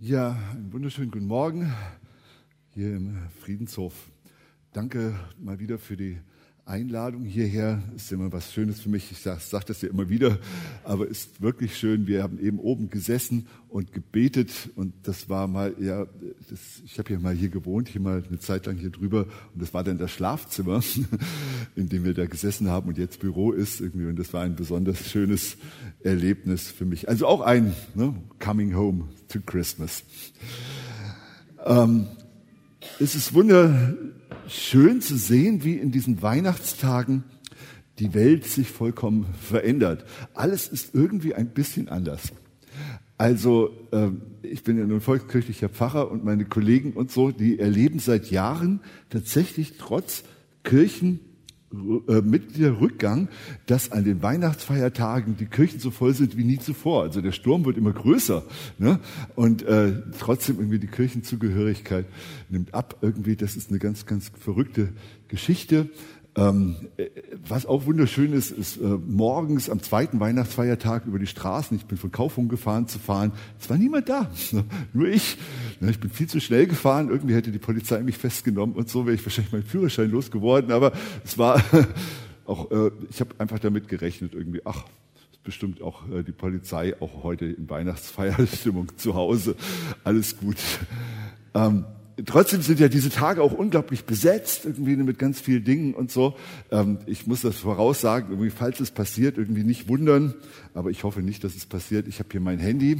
Ja, einen wunderschönen guten Morgen hier im Friedenshof. Danke mal wieder für die Einladung hierher. Ist immer was Schönes für mich. Ich sage sag das ja immer wieder, aber ist wirklich schön. Wir haben eben oben gesessen und gebetet und das war mal, ja, das, ich habe ja mal hier gewohnt, hier mal eine Zeit lang hier drüber und das war dann das Schlafzimmer, in dem wir da gesessen haben und jetzt Büro ist irgendwie und das war ein besonders schönes Erlebnis für mich. Also auch ein ne, Coming Home to Christmas. Ähm, es ist wunderschön zu sehen, wie in diesen Weihnachtstagen die Welt sich vollkommen verändert. Alles ist irgendwie ein bisschen anders. Also ähm, ich bin ja nun volkskirchlicher Pfarrer und meine Kollegen und so, die erleben seit Jahren tatsächlich trotz Kirchen mit der Rückgang, dass an den Weihnachtsfeiertagen die Kirchen so voll sind wie nie zuvor. Also der Sturm wird immer größer ne? und äh, trotzdem irgendwie die Kirchenzugehörigkeit nimmt ab. Irgendwie, das ist eine ganz, ganz verrückte Geschichte. Ähm, was auch wunderschön ist, ist äh, morgens am zweiten Weihnachtsfeiertag über die Straßen, ich bin von Kaufung gefahren zu fahren, es war niemand da, nur ich. Ne, ich bin viel zu schnell gefahren, irgendwie hätte die Polizei mich festgenommen und so wäre ich wahrscheinlich meinen Führerschein losgeworden, aber es war auch, äh, ich habe einfach damit gerechnet, irgendwie, ach, bestimmt auch äh, die Polizei auch heute in Weihnachtsfeierstimmung zu Hause, alles gut. Ähm, trotzdem sind ja diese Tage auch unglaublich besetzt, irgendwie mit ganz vielen Dingen und so. Ähm, ich muss das voraussagen, irgendwie, falls es passiert, irgendwie nicht wundern, aber ich hoffe nicht, dass es passiert. Ich habe hier mein Handy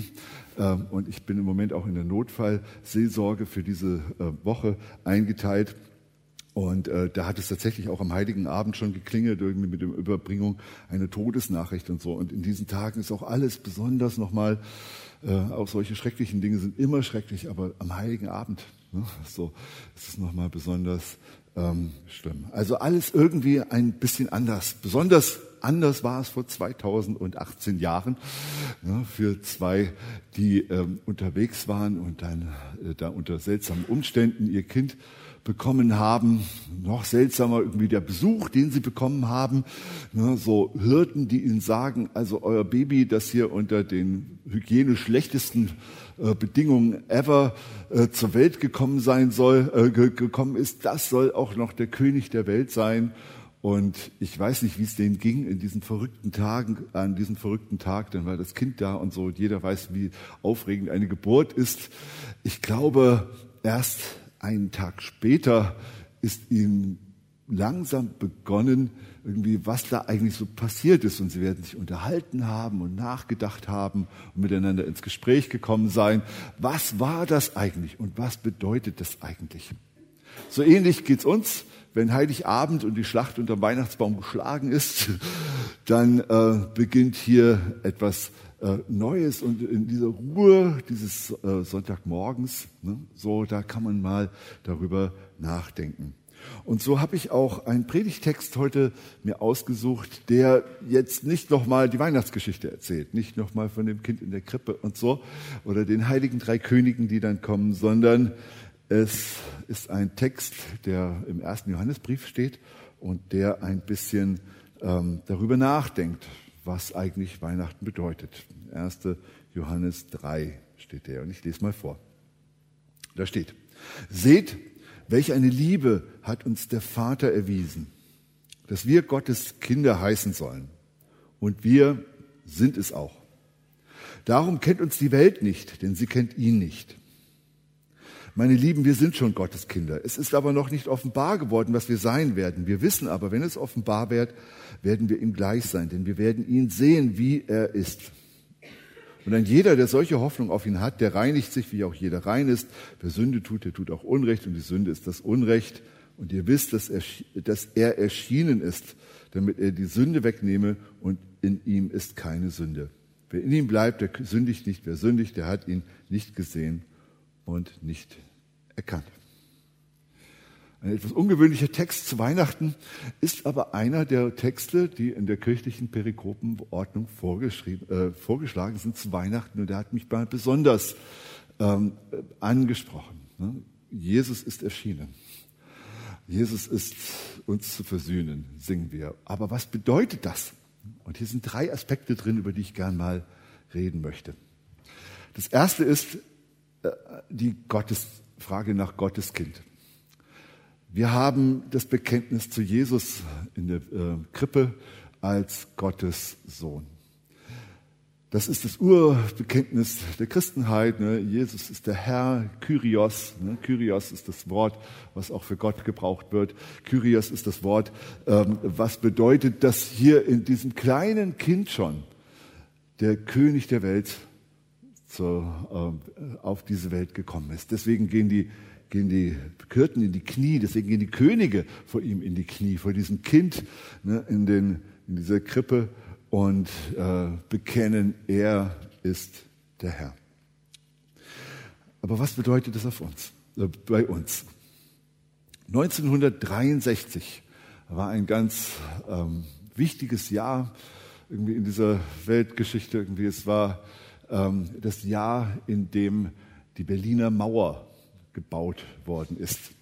ähm, und ich bin im Moment auch in der Notfallseelsorge für diese äh, Woche eingeteilt. Und äh, da hat es tatsächlich auch am Heiligen Abend schon geklingelt, irgendwie mit der Überbringung einer Todesnachricht und so. Und in diesen Tagen ist auch alles besonders nochmal, äh, auch solche schrecklichen Dinge sind immer schrecklich, aber am Heiligen Abend Ne? So ist es nochmal besonders ähm, schlimm. Also alles irgendwie ein bisschen anders. Besonders anders war es vor 2018 Jahren ne, für zwei, die ähm, unterwegs waren und dann äh, da unter seltsamen Umständen ihr Kind bekommen haben. Noch seltsamer irgendwie der Besuch, den sie bekommen haben. Ne, so Hirten, die ihnen sagen, also euer Baby, das hier unter den hygienisch schlechtesten äh, Bedingungen ever äh, zur Welt gekommen sein soll, äh, gekommen ist, das soll auch noch der König der Welt sein. Und ich weiß nicht, wie es denen ging in diesen verrückten Tagen, an diesem verrückten Tag, dann war das Kind da und so, und jeder weiß, wie aufregend eine Geburt ist. Ich glaube, erst einen Tag später ist ihm langsam begonnen, irgendwie, was da eigentlich so passiert ist. Und sie werden sich unterhalten haben und nachgedacht haben und miteinander ins Gespräch gekommen sein. Was war das eigentlich und was bedeutet das eigentlich? So ähnlich geht's uns, wenn Heiligabend und die Schlacht unter dem Weihnachtsbaum geschlagen ist, dann äh, beginnt hier etwas äh, Neues und in dieser Ruhe dieses äh, Sonntagmorgens, ne, so da kann man mal darüber nachdenken. Und so habe ich auch einen Predigtext heute mir ausgesucht, der jetzt nicht nochmal die Weihnachtsgeschichte erzählt, nicht nochmal von dem Kind in der Krippe und so oder den heiligen drei Königen, die dann kommen, sondern es ist ein Text, der im ersten Johannesbrief steht und der ein bisschen ähm, darüber nachdenkt, was eigentlich Weihnachten bedeutet. 1. Johannes 3 steht der und ich lese mal vor. Da steht, seht, welch eine Liebe hat uns der Vater erwiesen, dass wir Gottes Kinder heißen sollen. Und wir sind es auch. Darum kennt uns die Welt nicht, denn sie kennt ihn nicht. Meine Lieben, wir sind schon Gottes Kinder. Es ist aber noch nicht offenbar geworden, was wir sein werden. Wir wissen aber, wenn es offenbar wird, werden wir ihm gleich sein, denn wir werden ihn sehen, wie er ist. Und ein jeder, der solche Hoffnung auf ihn hat, der reinigt sich, wie auch jeder rein ist. Wer Sünde tut, der tut auch Unrecht und die Sünde ist das Unrecht. Und ihr wisst, dass er, dass er erschienen ist, damit er die Sünde wegnehme und in ihm ist keine Sünde. Wer in ihm bleibt, der sündigt nicht. Wer sündigt, der hat ihn nicht gesehen und nicht erkannt. Ein etwas ungewöhnlicher Text zu Weihnachten ist aber einer der Texte, die in der kirchlichen Perikopenordnung äh, vorgeschlagen sind zu Weihnachten. Und der hat mich besonders ähm, angesprochen. Ne? Jesus ist erschienen. Jesus ist uns zu versöhnen, singen wir. Aber was bedeutet das? Und hier sind drei Aspekte drin, über die ich gern mal reden möchte. Das erste ist, äh, die Gottes, Frage nach Gottes Kind. Wir haben das Bekenntnis zu Jesus in der äh, Krippe als Gottes Sohn. Das ist das Urbekenntnis der Christenheit. Ne? Jesus ist der Herr, Kyrios. Ne? Kyrios ist das Wort, was auch für Gott gebraucht wird. Kyrios ist das Wort, ähm, was bedeutet, dass hier in diesem kleinen Kind schon der König der Welt zur, äh, auf diese Welt gekommen ist. Deswegen gehen die, gehen die Kürten in die Knie, deswegen gehen die Könige vor ihm in die Knie, vor diesem Kind ne? in, den, in dieser Krippe und äh, bekennen, er ist der Herr. Aber was bedeutet das auf uns, äh, bei uns? 1963 war ein ganz ähm, wichtiges Jahr irgendwie in dieser Weltgeschichte. Irgendwie es war ähm, das Jahr, in dem die Berliner Mauer gebaut worden ist.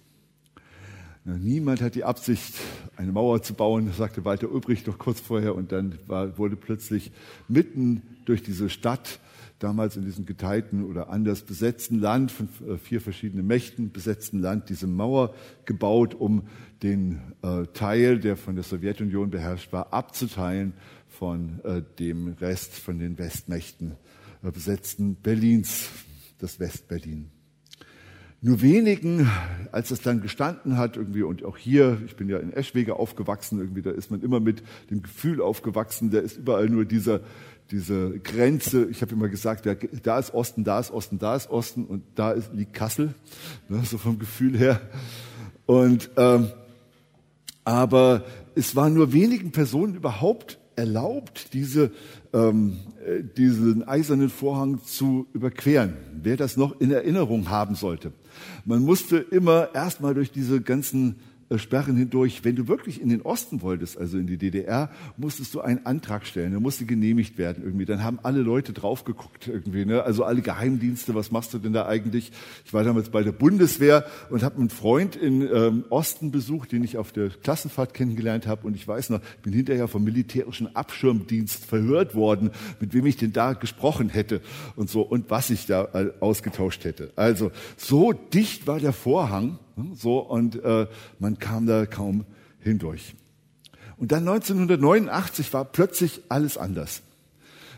Niemand hat die Absicht, eine Mauer zu bauen, sagte Walter Ulbricht noch kurz vorher. Und dann war, wurde plötzlich mitten durch diese Stadt, damals in diesem geteilten oder anders besetzten Land, von äh, vier verschiedenen Mächten besetzten Land, diese Mauer gebaut, um den äh, Teil, der von der Sowjetunion beherrscht war, abzuteilen von äh, dem Rest von den Westmächten besetzten Berlins, das Westberlin. Nur wenigen, als es dann gestanden hat, irgendwie, und auch hier, ich bin ja in Eschwege aufgewachsen, irgendwie, da ist man immer mit dem Gefühl aufgewachsen, da ist überall nur dieser, diese Grenze. Ich habe immer gesagt, da, da, ist Osten, da ist Osten, da ist Osten und da ist, liegt Kassel, ne, so vom Gefühl her. Und ähm, aber es war nur wenigen Personen überhaupt erlaubt, diese, ähm, äh, diesen eisernen Vorhang zu überqueren. Wer das noch in Erinnerung haben sollte. Man musste immer erstmal durch diese ganzen Sperren hindurch. Wenn du wirklich in den Osten wolltest, also in die DDR, musstest du einen Antrag stellen. Der musste genehmigt werden irgendwie. Dann haben alle Leute drauf geguckt irgendwie. Ne? Also alle Geheimdienste, was machst du denn da eigentlich? Ich war damals bei der Bundeswehr und habe einen Freund in ähm, Osten besucht, den ich auf der Klassenfahrt kennengelernt habe. Und ich weiß noch, bin hinterher vom militärischen Abschirmdienst verhört worden, mit wem ich denn da gesprochen hätte und so und was ich da äh, ausgetauscht hätte. Also so dicht war der Vorhang so, und äh, man kam da kaum hindurch. Und dann 1989 war plötzlich alles anders.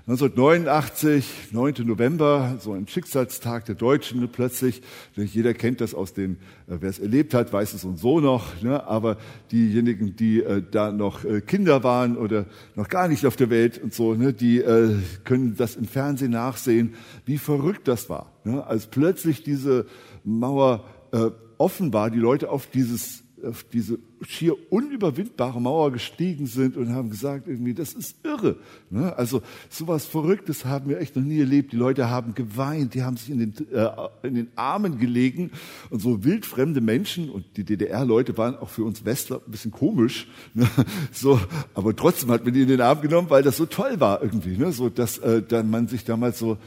1989, 9. November, so ein Schicksalstag der Deutschen, plötzlich, jeder kennt das aus den, äh, wer es erlebt hat, weiß es und so noch, ne, aber diejenigen, die äh, da noch äh, Kinder waren oder noch gar nicht auf der Welt und so, ne, die äh, können das im Fernsehen nachsehen, wie verrückt das war, ne, als plötzlich diese Mauer äh, offenbar die Leute auf dieses auf diese schier unüberwindbare Mauer gestiegen sind und haben gesagt, irgendwie, das ist irre. Ne? Also sowas Verrücktes haben wir echt noch nie erlebt. Die Leute haben geweint, die haben sich in den, äh, in den Armen gelegen und so wildfremde Menschen und die DDR-Leute waren auch für uns Westler ein bisschen komisch. Ne? So, aber trotzdem hat man die in den Arm genommen, weil das so toll war irgendwie, ne? so dass äh, dann man sich damals so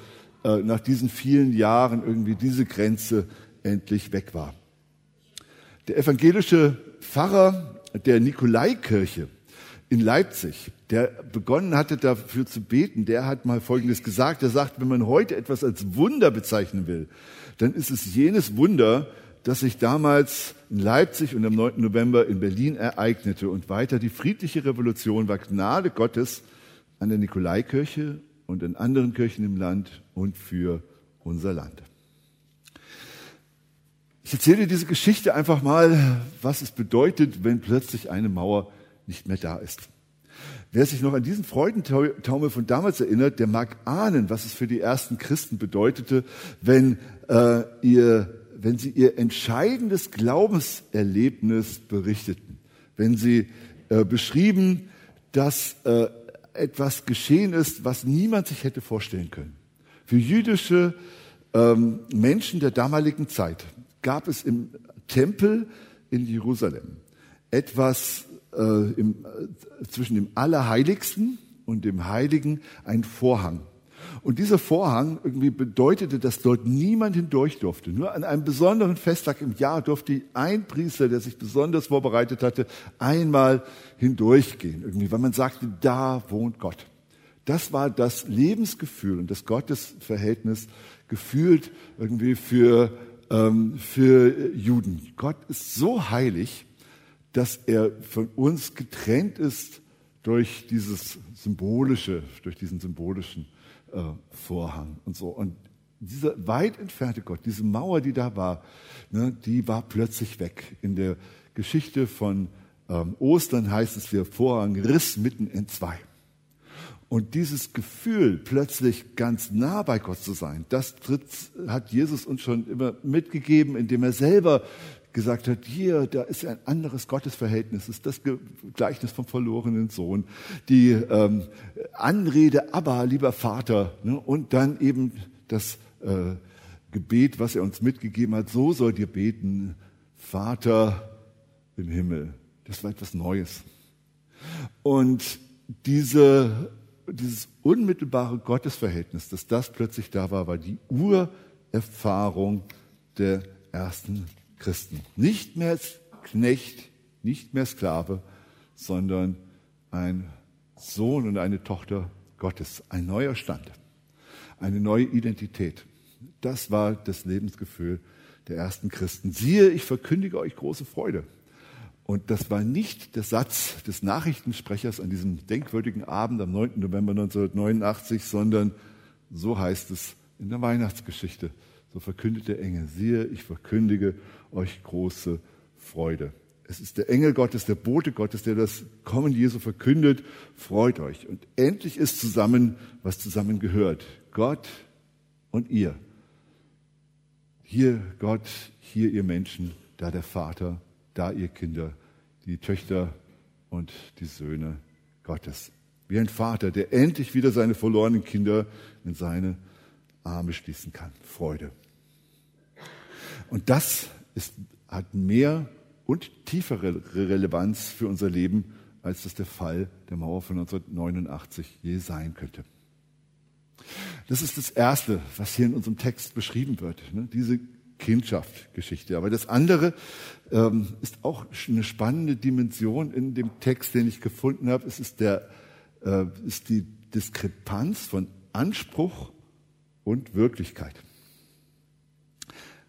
äh, nach diesen vielen Jahren irgendwie diese Grenze endlich weg war. Der evangelische Pfarrer der Nikolaikirche in Leipzig, der begonnen hatte dafür zu beten, der hat mal Folgendes gesagt. Er sagt, wenn man heute etwas als Wunder bezeichnen will, dann ist es jenes Wunder, das sich damals in Leipzig und am 9. November in Berlin ereignete und weiter die friedliche Revolution war Gnade Gottes an der Nikolaikirche und in anderen Kirchen im Land und für unser Land. Ich erzähle dir diese Geschichte einfach mal, was es bedeutet, wenn plötzlich eine Mauer nicht mehr da ist. Wer sich noch an diesen Freudentaumel von damals erinnert, der mag ahnen, was es für die ersten Christen bedeutete, wenn, äh, ihr, wenn sie ihr entscheidendes Glaubenserlebnis berichteten. Wenn sie äh, beschrieben, dass äh, etwas geschehen ist, was niemand sich hätte vorstellen können. Für jüdische ähm, Menschen der damaligen Zeit gab es im Tempel in Jerusalem etwas äh, im, äh, zwischen dem Allerheiligsten und dem Heiligen, ein Vorhang. Und dieser Vorhang irgendwie bedeutete, dass dort niemand hindurch durfte. Nur an einem besonderen Festtag im Jahr durfte ein Priester, der sich besonders vorbereitet hatte, einmal hindurchgehen. Irgendwie, weil man sagte, da wohnt Gott. Das war das Lebensgefühl und das Gottesverhältnis gefühlt irgendwie für, ähm, für Juden. Gott ist so heilig, dass er von uns getrennt ist durch dieses symbolische, durch diesen symbolischen äh, Vorhang und so. Und dieser weit entfernte Gott, diese Mauer, die da war, ne, die war plötzlich weg. In der Geschichte von ähm, Ostern heißt es, der Vorhang riss mitten in zwei. Und dieses Gefühl, plötzlich ganz nah bei Gott zu sein, das tritt, hat Jesus uns schon immer mitgegeben, indem er selber gesagt hat, hier, da ist ein anderes Gottesverhältnis, das ist das Gleichnis vom verlorenen Sohn, die ähm, Anrede, aber lieber Vater, ne, und dann eben das äh, Gebet, was er uns mitgegeben hat, so sollt ihr beten, Vater im Himmel. Das war etwas Neues. Und diese, dieses unmittelbare Gottesverhältnis, dass das plötzlich da war, war die Urerfahrung der ersten Christen. Nicht mehr als Knecht, nicht mehr Sklave, sondern ein Sohn und eine Tochter Gottes, ein neuer Stand, eine neue Identität. Das war das Lebensgefühl der ersten Christen. Siehe, ich verkündige euch große Freude. Und das war nicht der Satz des Nachrichtensprechers an diesem denkwürdigen Abend am 9. November 1989, sondern so heißt es in der Weihnachtsgeschichte. So verkündet der Engel, siehe, ich verkündige euch große Freude. Es ist der Engel Gottes, der Bote Gottes, der das Kommen Jesu verkündet. Freut euch. Und endlich ist zusammen, was zusammen gehört. Gott und ihr. Hier Gott, hier ihr Menschen, da der Vater, da ihr Kinder, die Töchter und die Söhne Gottes. Wie ein Vater, der endlich wieder seine verlorenen Kinder in seine Arme schließen kann. Freude. Und das ist, hat mehr und tiefere Relevanz für unser Leben, als das der Fall der Mauer von 1989 je sein könnte. Das ist das Erste, was hier in unserem Text beschrieben wird, ne? diese Kindschaft-Geschichte. Aber das andere ähm, ist auch eine spannende Dimension in dem Text, den ich gefunden habe. Es ist, der, äh, ist die Diskrepanz von Anspruch und Wirklichkeit.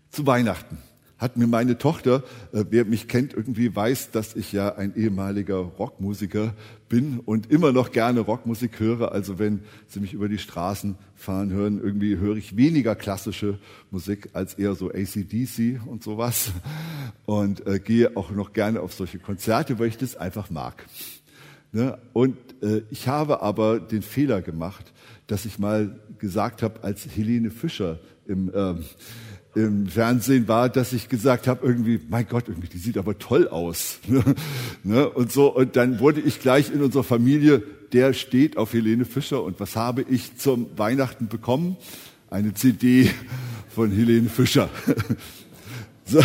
Zu Weihnachten hat mir meine Tochter, äh, wer mich kennt, irgendwie weiß, dass ich ja ein ehemaliger Rockmusiker bin und immer noch gerne Rockmusik höre. Also wenn Sie mich über die Straßen fahren hören, irgendwie höre ich weniger klassische Musik als eher so ACDC und sowas. Und äh, gehe auch noch gerne auf solche Konzerte, weil ich das einfach mag. Ne? Und äh, ich habe aber den Fehler gemacht, dass ich mal gesagt habe, als Helene Fischer im äh, im Fernsehen war, dass ich gesagt habe, irgendwie, mein Gott, irgendwie, die sieht aber toll aus. ne? Und so, und dann wurde ich gleich in unserer Familie, der steht auf Helene Fischer. Und was habe ich zum Weihnachten bekommen? Eine CD von Helene Fischer. so.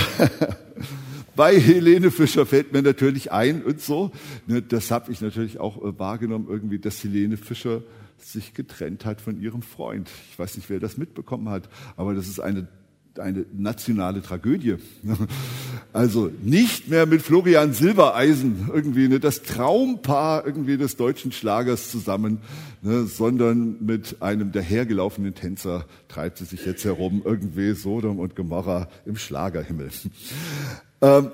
Bei Helene Fischer fällt mir natürlich ein und so. Ne, das habe ich natürlich auch äh, wahrgenommen, irgendwie, dass Helene Fischer sich getrennt hat von ihrem Freund. Ich weiß nicht, wer das mitbekommen hat, aber das ist eine eine nationale Tragödie. Also nicht mehr mit Florian Silbereisen irgendwie ne, das Traumpaar irgendwie des deutschen Schlagers zusammen, ne, sondern mit einem dahergelaufenen Tänzer treibt sie sich jetzt herum irgendwie Sodom und Gomorra im Schlagerhimmel. Ähm,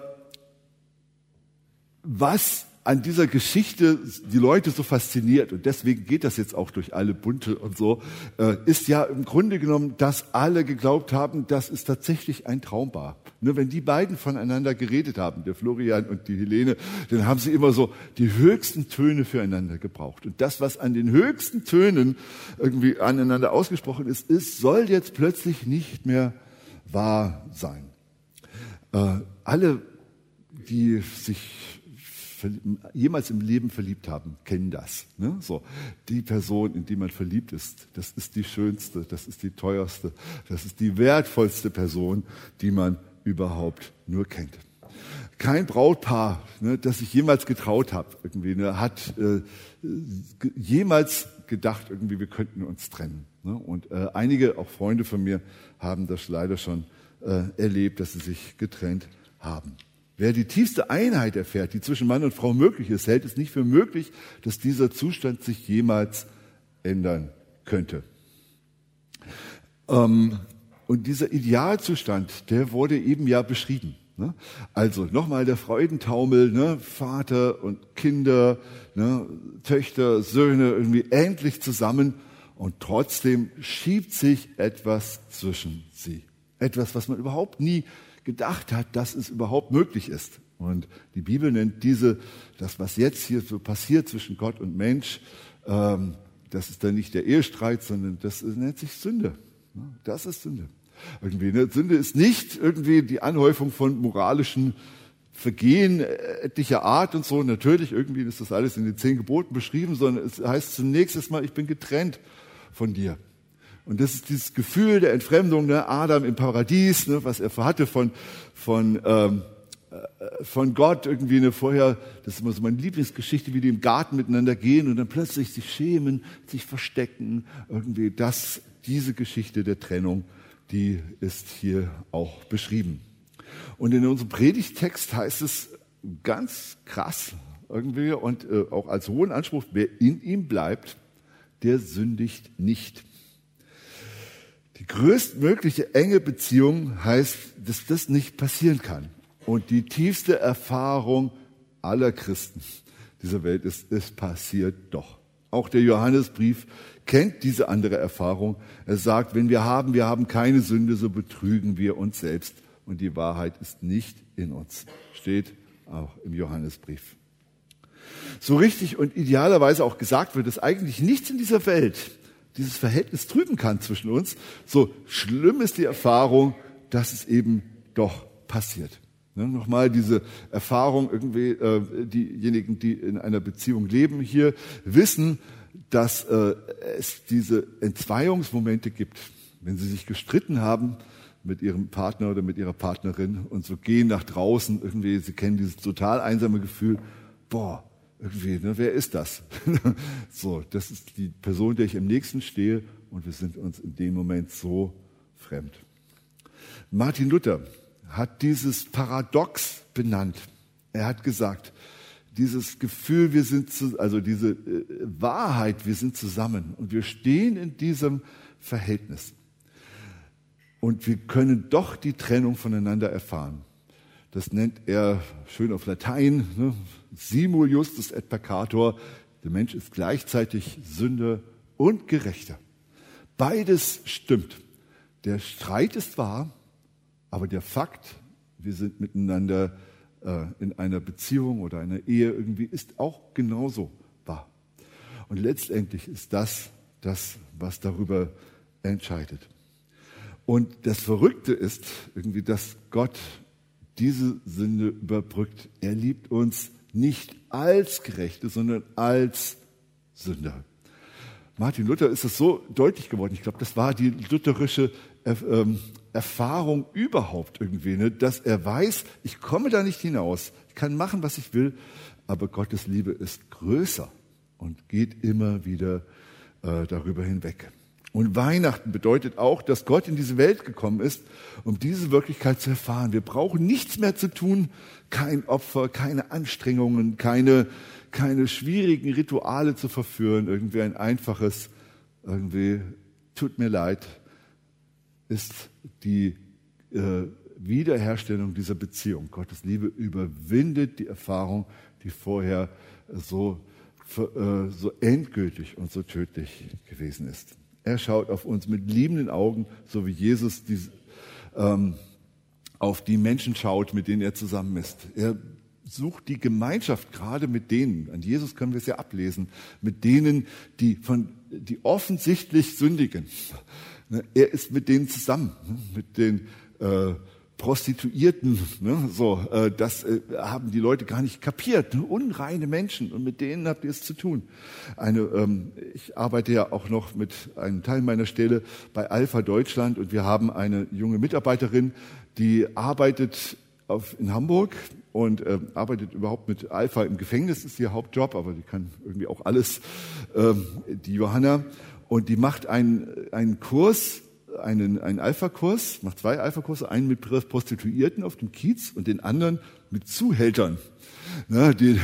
was an dieser Geschichte die Leute so fasziniert, und deswegen geht das jetzt auch durch alle Bunte und so, äh, ist ja im Grunde genommen, dass alle geglaubt haben, das ist tatsächlich ein Traum war. Nur wenn die beiden voneinander geredet haben, der Florian und die Helene, dann haben sie immer so die höchsten Töne füreinander gebraucht. Und das, was an den höchsten Tönen irgendwie aneinander ausgesprochen ist, ist, soll jetzt plötzlich nicht mehr wahr sein. Äh, alle, die sich jemals im Leben verliebt haben, kennen das. Ne? So, die Person, in die man verliebt ist, das ist die schönste, das ist die teuerste, das ist die wertvollste Person, die man überhaupt nur kennt. Kein Brautpaar, ne, das ich jemals getraut habe, irgendwie, ne, hat äh, jemals gedacht, irgendwie, wir könnten uns trennen. Ne? Und äh, einige, auch Freunde von mir, haben das leider schon äh, erlebt, dass sie sich getrennt haben. Wer die tiefste Einheit erfährt, die zwischen Mann und Frau möglich ist, hält es nicht für möglich, dass dieser Zustand sich jemals ändern könnte. Ähm, Und dieser Idealzustand, der wurde eben ja beschrieben. Ne? Also nochmal der Freudentaumel, ne? Vater und Kinder, ne? Töchter, Söhne irgendwie endlich zusammen und trotzdem schiebt sich etwas zwischen sie. Etwas, was man überhaupt nie gedacht hat, dass es überhaupt möglich ist. Und die Bibel nennt diese, das, was jetzt hier so passiert zwischen Gott und Mensch, ähm, das ist dann nicht der Ehestreit, sondern das nennt sich Sünde. Das ist Sünde. Irgendwie, ne? Sünde ist nicht irgendwie die Anhäufung von moralischen Vergehen etlicher Art und so. Natürlich, irgendwie ist das alles in den zehn Geboten beschrieben, sondern es heißt zunächst erstmal, ich bin getrennt von dir. Und das ist dieses Gefühl der Entfremdung, ne? Adam im Paradies, ne? was er hatte von, von, ähm, äh, von Gott irgendwie eine vorher, das ist immer so meine Lieblingsgeschichte, wie die im Garten miteinander gehen und dann plötzlich sich schämen, sich verstecken, irgendwie das, diese Geschichte der Trennung die ist hier auch beschrieben. Und in unserem Predigtext heißt es ganz krass irgendwie und äh, auch als hohen Anspruch, wer in ihm bleibt, der sündigt nicht. Die größtmögliche enge Beziehung heißt, dass das nicht passieren kann. Und die tiefste Erfahrung aller Christen dieser Welt ist, es passiert doch. Auch der Johannesbrief kennt diese andere Erfahrung. Er sagt, wenn wir haben, wir haben keine Sünde, so betrügen wir uns selbst und die Wahrheit ist nicht in uns. Steht auch im Johannesbrief. So richtig und idealerweise auch gesagt wird, dass eigentlich nichts in dieser Welt dieses Verhältnis trüben kann zwischen uns. So schlimm ist die Erfahrung, dass es eben doch passiert. Ne, Nochmal diese Erfahrung irgendwie, äh, diejenigen, die in einer Beziehung leben hier, wissen, dass äh, es diese Entzweiungsmomente gibt, wenn sie sich gestritten haben mit ihrem Partner oder mit ihrer Partnerin und so gehen nach draußen, irgendwie, sie kennen dieses total einsame Gefühl, boah, irgendwie, ne, wer ist das? so, das ist die Person, der ich am nächsten stehe und wir sind uns in dem Moment so fremd. Martin Luther hat dieses Paradox benannt. Er hat gesagt, dieses Gefühl, wir sind, zu, also diese äh, Wahrheit, wir sind zusammen und wir stehen in diesem Verhältnis. Und wir können doch die Trennung voneinander erfahren. Das nennt er schön auf Latein, ne? simul justus et peccator. Der Mensch ist gleichzeitig Sünder und Gerechter. Beides stimmt. Der Streit ist wahr, aber der Fakt, wir sind miteinander äh, in einer Beziehung oder einer Ehe irgendwie ist auch genauso wahr. Und letztendlich ist das das, was darüber entscheidet. Und das Verrückte ist irgendwie, dass Gott diese Sünde überbrückt. Er liebt uns nicht als Gerechte, sondern als Sünder. Martin Luther ist es so deutlich geworden. Ich glaube, das war die lutherische ähm, Erfahrung überhaupt irgendwie, ne? dass er weiß, ich komme da nicht hinaus, ich kann machen, was ich will, aber Gottes Liebe ist größer und geht immer wieder äh, darüber hinweg. Und Weihnachten bedeutet auch, dass Gott in diese Welt gekommen ist, um diese Wirklichkeit zu erfahren. Wir brauchen nichts mehr zu tun, kein Opfer, keine Anstrengungen, keine, keine schwierigen Rituale zu verführen, irgendwie ein einfaches, irgendwie, tut mir leid, ist die äh, Wiederherstellung dieser Beziehung. Gottes Liebe überwindet die Erfahrung, die vorher so, äh, so endgültig und so tödlich gewesen ist. Er schaut auf uns mit liebenden Augen, so wie Jesus die, ähm, auf die Menschen schaut, mit denen er zusammen ist. Er sucht die Gemeinschaft gerade mit denen, an Jesus können wir es ja ablesen, mit denen, die, von, die offensichtlich sündigen. Ne, er ist mit denen zusammen, ne, mit den äh, Prostituierten. Ne, so, äh, das äh, haben die Leute gar nicht kapiert. Unreine Menschen und mit denen habt ihr es zu tun. Eine, ähm, ich arbeite ja auch noch mit einem Teil meiner Stelle bei Alpha Deutschland und wir haben eine junge Mitarbeiterin, die arbeitet auf, in Hamburg und äh, arbeitet überhaupt mit Alpha im Gefängnis, ist ihr Hauptjob, aber die kann irgendwie auch alles, ähm, die Johanna. Und die macht einen, einen Kurs, einen, einen Alpha-Kurs, macht zwei Alpha-Kurse, einen mit Prostituierten auf dem Kiez und den anderen mit Zuhältern. Na, die,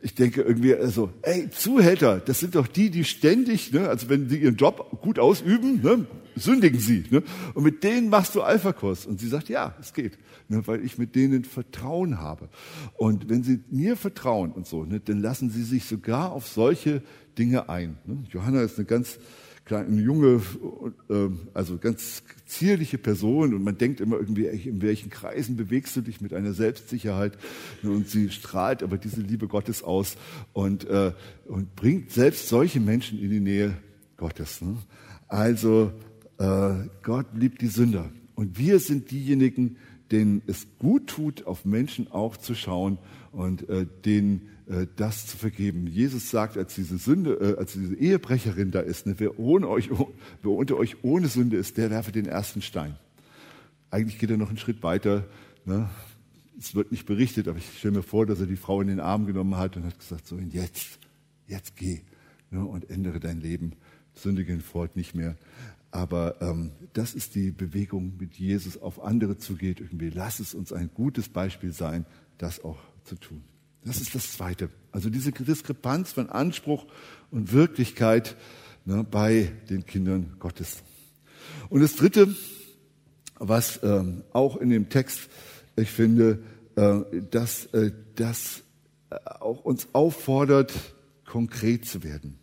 ich denke irgendwie, also, ey, Zuhälter, das sind doch die, die ständig, ne, also wenn sie ihren Job gut ausüben, ne, sündigen sie. Ne, und mit denen machst du Alpha-Kurs. Und sie sagt, ja, es geht, ne, weil ich mit denen Vertrauen habe. Und wenn sie mir vertrauen und so, ne, dann lassen sie sich sogar auf solche Dinge ein. Ne. Johanna ist eine ganz kleine junge, äh, also ganz zierliche Person und man denkt immer irgendwie, in welchen Kreisen bewegst du dich mit einer Selbstsicherheit und sie strahlt aber diese Liebe Gottes aus und, äh, und bringt selbst solche Menschen in die Nähe Gottes. Ne? Also äh, Gott liebt die Sünder und wir sind diejenigen, denen es gut tut, auf Menschen auch zu schauen und äh, denen äh, das zu vergeben. Jesus sagt, als diese Sünde, äh, als diese Ehebrecherin da ist, ne, wer, ohne euch, wer unter euch ohne Sünde ist, der werfe den ersten Stein. Eigentlich geht er noch einen Schritt weiter. Ne? Es wird nicht berichtet, aber ich stelle mir vor, dass er die Frau in den Arm genommen hat und hat gesagt, so jetzt, jetzt geh ne, und ändere dein Leben. Sündigen fort nicht mehr. Aber ähm, das ist die Bewegung, mit Jesus auf andere zugeht. Irgendwie lass es uns ein gutes Beispiel sein, das auch zu tun. Das ist das Zweite. Also diese Diskrepanz von Anspruch und Wirklichkeit ne, bei den Kindern Gottes. Und das Dritte, was ähm, auch in dem Text, ich finde, äh, dass äh, das äh, auch uns auffordert, konkret zu werden.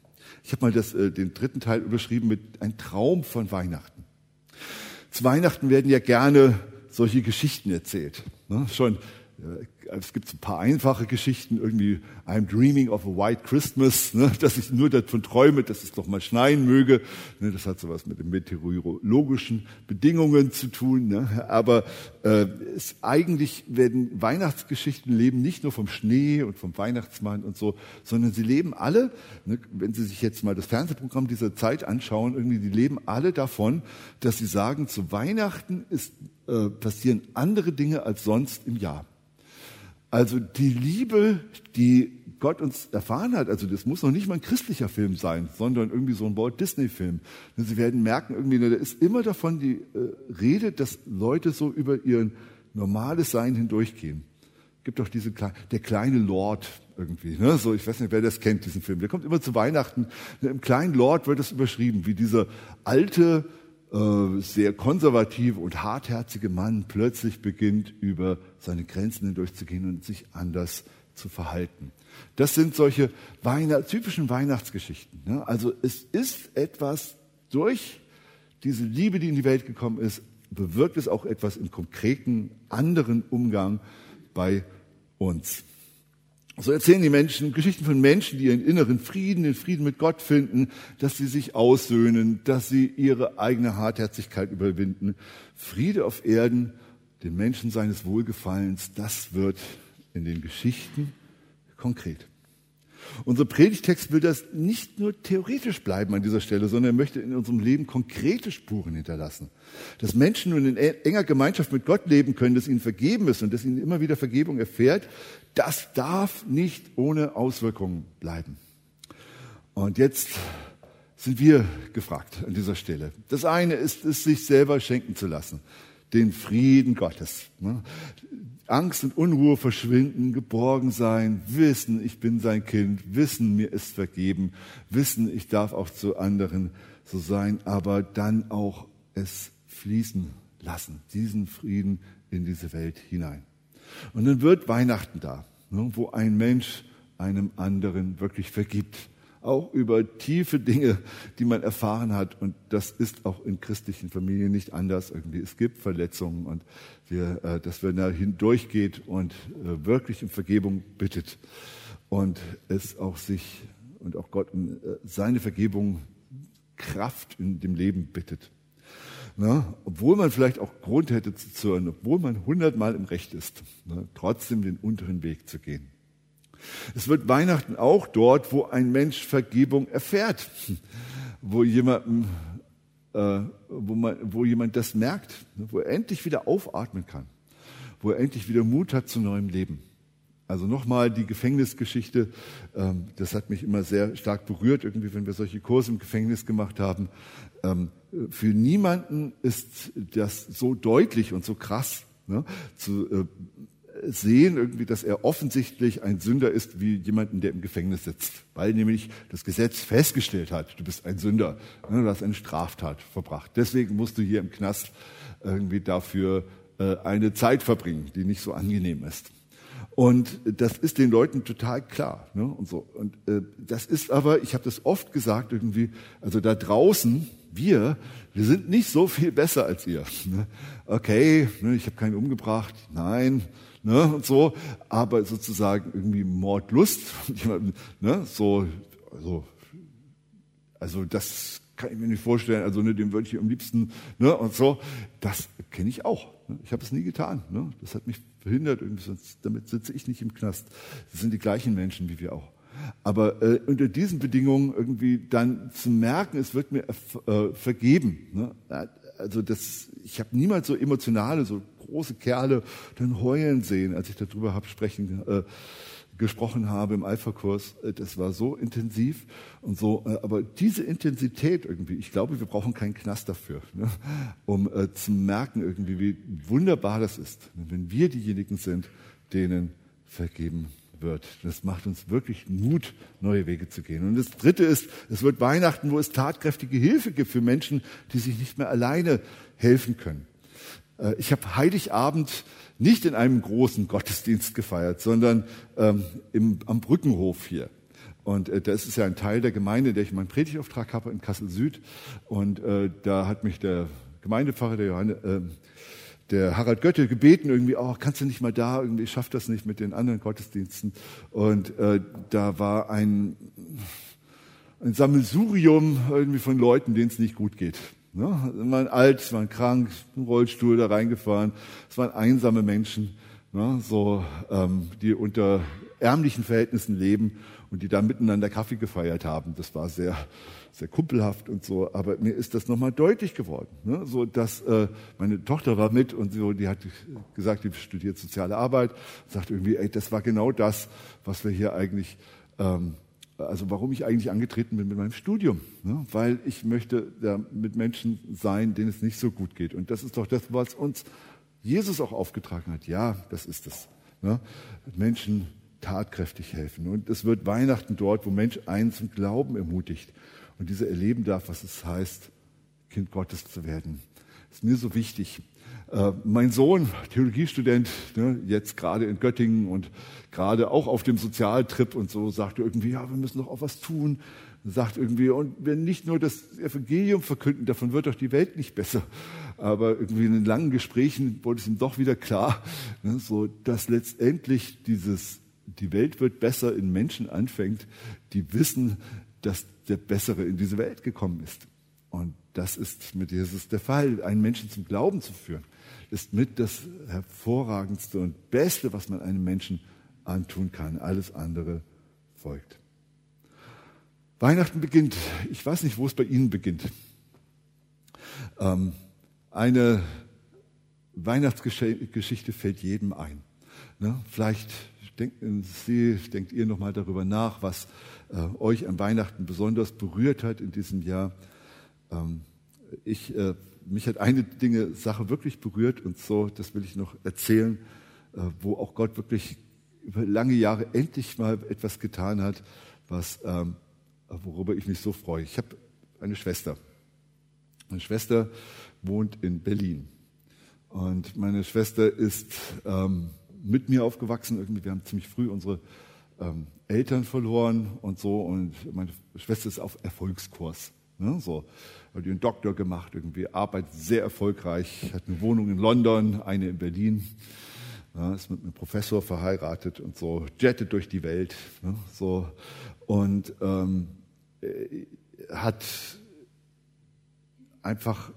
Ich habe mal das, äh, den dritten Teil überschrieben mit ein Traum von Weihnachten. Zu Weihnachten werden ja gerne solche Geschichten erzählt. Ne? Schon äh, es gibt ein paar einfache Geschichten, irgendwie I'm dreaming of a white Christmas, ne, dass ich nur davon träume, dass es doch mal schneien möge. Ne, das hat sowas mit den meteorologischen Bedingungen zu tun. Ne, aber äh, es, eigentlich werden Weihnachtsgeschichten leben nicht nur vom Schnee und vom Weihnachtsmann und so, sondern sie leben alle, ne, wenn Sie sich jetzt mal das Fernsehprogramm dieser Zeit anschauen, irgendwie, die leben alle davon, dass sie sagen, zu Weihnachten ist, äh, passieren andere Dinge als sonst im Jahr. Also die Liebe, die Gott uns erfahren hat, also das muss noch nicht mal ein christlicher Film sein, sondern irgendwie so ein Walt Disney-Film. Sie werden merken, irgendwie, da ist immer davon die äh, Rede, dass Leute so über ihr normales Sein hindurchgehen. Gibt doch diese der kleine Lord irgendwie, ne? so ich weiß nicht, wer das kennt, diesen Film. Der kommt immer zu Weihnachten. Im kleinen Lord wird das überschrieben, wie dieser alte äh, sehr konservative und hartherzige Mann plötzlich beginnt, über seine Grenzen hindurchzugehen und sich anders zu verhalten. Das sind solche Weihnacht, typischen Weihnachtsgeschichten. Ne? Also es ist etwas durch diese Liebe, die in die Welt gekommen ist, bewirkt es auch etwas im konkreten anderen Umgang bei uns. So erzählen die Menschen Geschichten von Menschen, die ihren inneren Frieden, den Frieden mit Gott finden, dass sie sich aussöhnen, dass sie ihre eigene Hartherzigkeit überwinden. Friede auf Erden, den Menschen seines Wohlgefallens, das wird in den Geschichten konkret. Unser Predigtext will das nicht nur theoretisch bleiben an dieser Stelle, sondern er möchte in unserem Leben konkrete Spuren hinterlassen. Dass Menschen nun in enger Gemeinschaft mit Gott leben können, dass ihnen vergeben ist und dass ihnen immer wieder Vergebung erfährt, das darf nicht ohne Auswirkungen bleiben. Und jetzt sind wir gefragt an dieser Stelle. Das eine ist es, sich selber schenken zu lassen. Den Frieden Gottes. Ne? Angst und Unruhe verschwinden, geborgen sein, wissen, ich bin sein Kind, wissen, mir ist vergeben, wissen, ich darf auch zu anderen so sein, aber dann auch es fließen lassen, diesen Frieden in diese Welt hinein. Und dann wird Weihnachten da, ne, wo ein Mensch einem anderen wirklich vergibt auch über tiefe Dinge, die man erfahren hat. Und das ist auch in christlichen Familien nicht anders. Irgendwie es gibt Verletzungen und wir, äh, dass wir da hindurchgeht und äh, wirklich um Vergebung bittet und es auch sich und auch Gott um äh, seine Vergebung Kraft in dem Leben bittet. Na, obwohl man vielleicht auch Grund hätte zu zürnen, obwohl man hundertmal im Recht ist, na, trotzdem den unteren Weg zu gehen. Es wird Weihnachten auch dort, wo ein Mensch Vergebung erfährt, wo jemandem, äh, wo, man, wo jemand das merkt, ne, wo er endlich wieder aufatmen kann, wo er endlich wieder Mut hat zu neuem Leben. Also nochmal die Gefängnisgeschichte, ähm, das hat mich immer sehr stark berührt, irgendwie, wenn wir solche Kurse im Gefängnis gemacht haben. Ähm, für niemanden ist das so deutlich und so krass, ne, zu, äh, sehen irgendwie, dass er offensichtlich ein Sünder ist wie jemanden, der im Gefängnis sitzt, weil nämlich das Gesetz festgestellt hat, du bist ein Sünder, ne, du hast eine Straftat verbracht. Deswegen musst du hier im Knast irgendwie dafür äh, eine Zeit verbringen, die nicht so angenehm ist. Und das ist den Leuten total klar. Ne? Und so. Und äh, das ist aber, ich habe das oft gesagt irgendwie, also da draußen, wir, wir sind nicht so viel besser als ihr. Ne? Okay, ne, ich habe keinen umgebracht, nein, ne, und so, aber sozusagen irgendwie Mordlust, ne, so, also, also das kann ich mir nicht vorstellen, also ne, dem würde ich am liebsten, ne, und so, das kenne ich auch. Ne? Ich habe es nie getan. Ne? Das hat mich verhindert, irgendwie, sonst, damit sitze ich nicht im Knast. Das sind die gleichen Menschen wie wir auch. Aber äh, unter diesen Bedingungen irgendwie dann zu merken, es wird mir äh, vergeben. Ne? Also das, ich habe niemals so emotionale, so große Kerle dann heulen sehen, als ich darüber habe sprechen äh, gesprochen habe im Alpha-Kurs, äh, das war so intensiv und so. Äh, aber diese Intensität irgendwie, ich glaube, wir brauchen keinen Knast dafür, ne? um äh, zu merken irgendwie, wie wunderbar das ist, wenn wir diejenigen sind, denen vergeben wird. Das macht uns wirklich Mut, neue Wege zu gehen. Und das Dritte ist, es wird Weihnachten, wo es tatkräftige Hilfe gibt für Menschen, die sich nicht mehr alleine helfen können. Ich habe Heiligabend nicht in einem großen Gottesdienst gefeiert, sondern ähm, im, am Brückenhof hier. Und äh, das ist ja ein Teil der Gemeinde, in der ich meinen Predigtauftrag habe in Kassel Süd. Und äh, da hat mich der Gemeindepfarrer, der, Johanne, äh, der Harald Götte, gebeten, irgendwie, oh, kannst du nicht mal da, irgendwie, ich schaff das nicht mit den anderen Gottesdiensten. Und äh, da war ein, ein Sammelsurium irgendwie von Leuten, denen es nicht gut geht. Ne? Waren alt, waren krank, im Rollstuhl da reingefahren. Es waren einsame Menschen, ne? so, ähm, die unter ärmlichen Verhältnissen leben und die da miteinander Kaffee gefeiert haben. Das war sehr, sehr kumpelhaft und so. Aber mir ist das nochmal deutlich geworden. Ne? So, dass äh, meine Tochter war mit und so, die hat gesagt, die studiert soziale Arbeit, sagt irgendwie, ey, das war genau das, was wir hier eigentlich ähm, also warum ich eigentlich angetreten bin mit meinem Studium, ne? weil ich möchte ja, mit Menschen sein, denen es nicht so gut geht. Und das ist doch das, was uns Jesus auch aufgetragen hat. Ja, das ist es. Ne? Menschen tatkräftig helfen. Und es wird Weihnachten dort, wo Mensch einen zum Glauben ermutigt und diese erleben darf, was es heißt, Kind Gottes zu werden. Das ist mir so wichtig. Äh, mein Sohn, Theologiestudent, ne, jetzt gerade in Göttingen und gerade auch auf dem Sozialtrip und so, sagte irgendwie, ja, wir müssen doch auch was tun. Sagt irgendwie, und wenn nicht nur das Evangelium verkünden, davon wird doch die Welt nicht besser. Aber irgendwie in den langen Gesprächen wurde es ihm doch wieder klar, ne, so, dass letztendlich dieses, die Welt wird besser in Menschen anfängt, die wissen, dass der Bessere in diese Welt gekommen ist. Und das ist mit Jesus der Fall, einen Menschen zum Glauben zu führen ist mit das hervorragendste und beste, was man einem Menschen antun kann. Alles andere folgt. Weihnachten beginnt. Ich weiß nicht, wo es bei Ihnen beginnt. Ähm, eine Weihnachtsgeschichte fällt jedem ein. Ne? Vielleicht denken Sie, denkt ihr nochmal darüber nach, was äh, euch an Weihnachten besonders berührt hat in diesem Jahr. Ähm, ich äh, mich hat eine Dinge, Sache wirklich berührt und so, das will ich noch erzählen, äh, wo auch Gott wirklich über lange Jahre endlich mal etwas getan hat, was, ähm, worüber ich mich so freue. Ich habe eine Schwester. Meine Schwester wohnt in Berlin. Und meine Schwester ist ähm, mit mir aufgewachsen. Irgendwie, wir haben ziemlich früh unsere ähm, Eltern verloren und so. Und meine Schwester ist auf Erfolgskurs. Ne, so hat ihren Doktor gemacht, irgendwie arbeitet sehr erfolgreich, hat eine Wohnung in London, eine in Berlin, ja, ist mit einem Professor verheiratet und so, jettet durch die Welt, ne, so. Und ähm, äh, hat einfach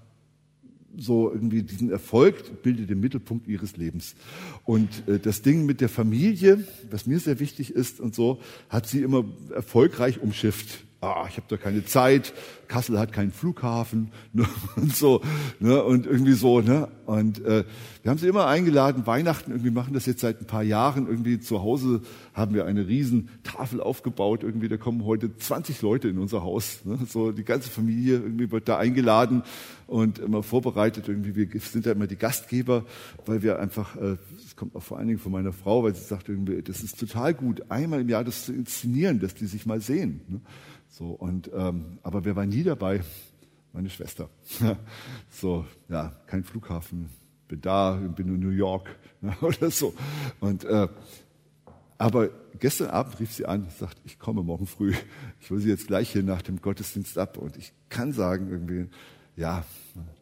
so irgendwie diesen Erfolg bildet den Mittelpunkt ihres Lebens. Und äh, das Ding mit der Familie, was mir sehr wichtig ist und so, hat sie immer erfolgreich umschifft ah, ich habe da keine Zeit, Kassel hat keinen Flughafen ne, und so ne, und irgendwie so. Ne, und äh, wir haben sie immer eingeladen, Weihnachten, irgendwie machen das jetzt seit ein paar Jahren. Irgendwie zu Hause haben wir eine riesen Tafel aufgebaut. Irgendwie, da kommen heute 20 Leute in unser Haus. Ne, so die ganze Familie irgendwie wird da eingeladen und immer vorbereitet. Irgendwie, wir sind da immer die Gastgeber, weil wir einfach, äh, das kommt auch vor allen Dingen von meiner Frau, weil sie sagt irgendwie, das ist total gut, einmal im Jahr das zu inszenieren, dass die sich mal sehen. Ne. So, und, ähm, aber wer war nie dabei? Meine Schwester. so, ja, kein Flughafen, bin da, bin in New York ne, oder so. Und, äh, aber gestern Abend rief sie an sagt, ich komme morgen früh. Ich hole sie jetzt gleich hier nach dem Gottesdienst ab. Und ich kann sagen, irgendwie, ja,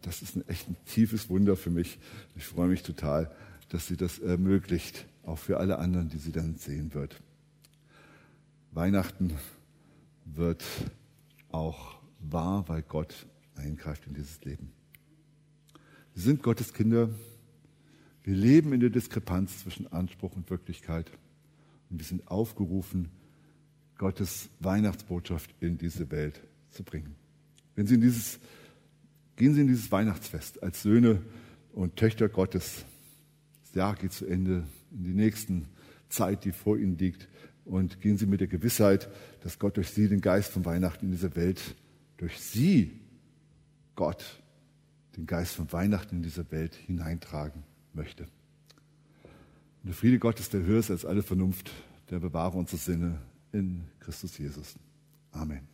das ist ein echt ein tiefes Wunder für mich. Ich freue mich total, dass sie das ermöglicht, auch für alle anderen, die sie dann sehen wird. Weihnachten wird auch wahr, weil Gott eingreift in dieses Leben. Wir sind Gottes Kinder. Wir leben in der Diskrepanz zwischen Anspruch und Wirklichkeit. Und wir sind aufgerufen, Gottes Weihnachtsbotschaft in diese Welt zu bringen. Wenn Sie in dieses, gehen Sie in dieses Weihnachtsfest als Söhne und Töchter Gottes. Das Jahr geht zu Ende in die nächsten Zeit, die vor Ihnen liegt und gehen Sie mit der Gewissheit, dass Gott durch Sie den Geist von Weihnachten in diese Welt, durch Sie, Gott, den Geist von Weihnachten in diese Welt hineintragen möchte. Und der Friede Gottes, der höher ist als alle Vernunft, der bewahre unsere Sinne in Christus Jesus. Amen.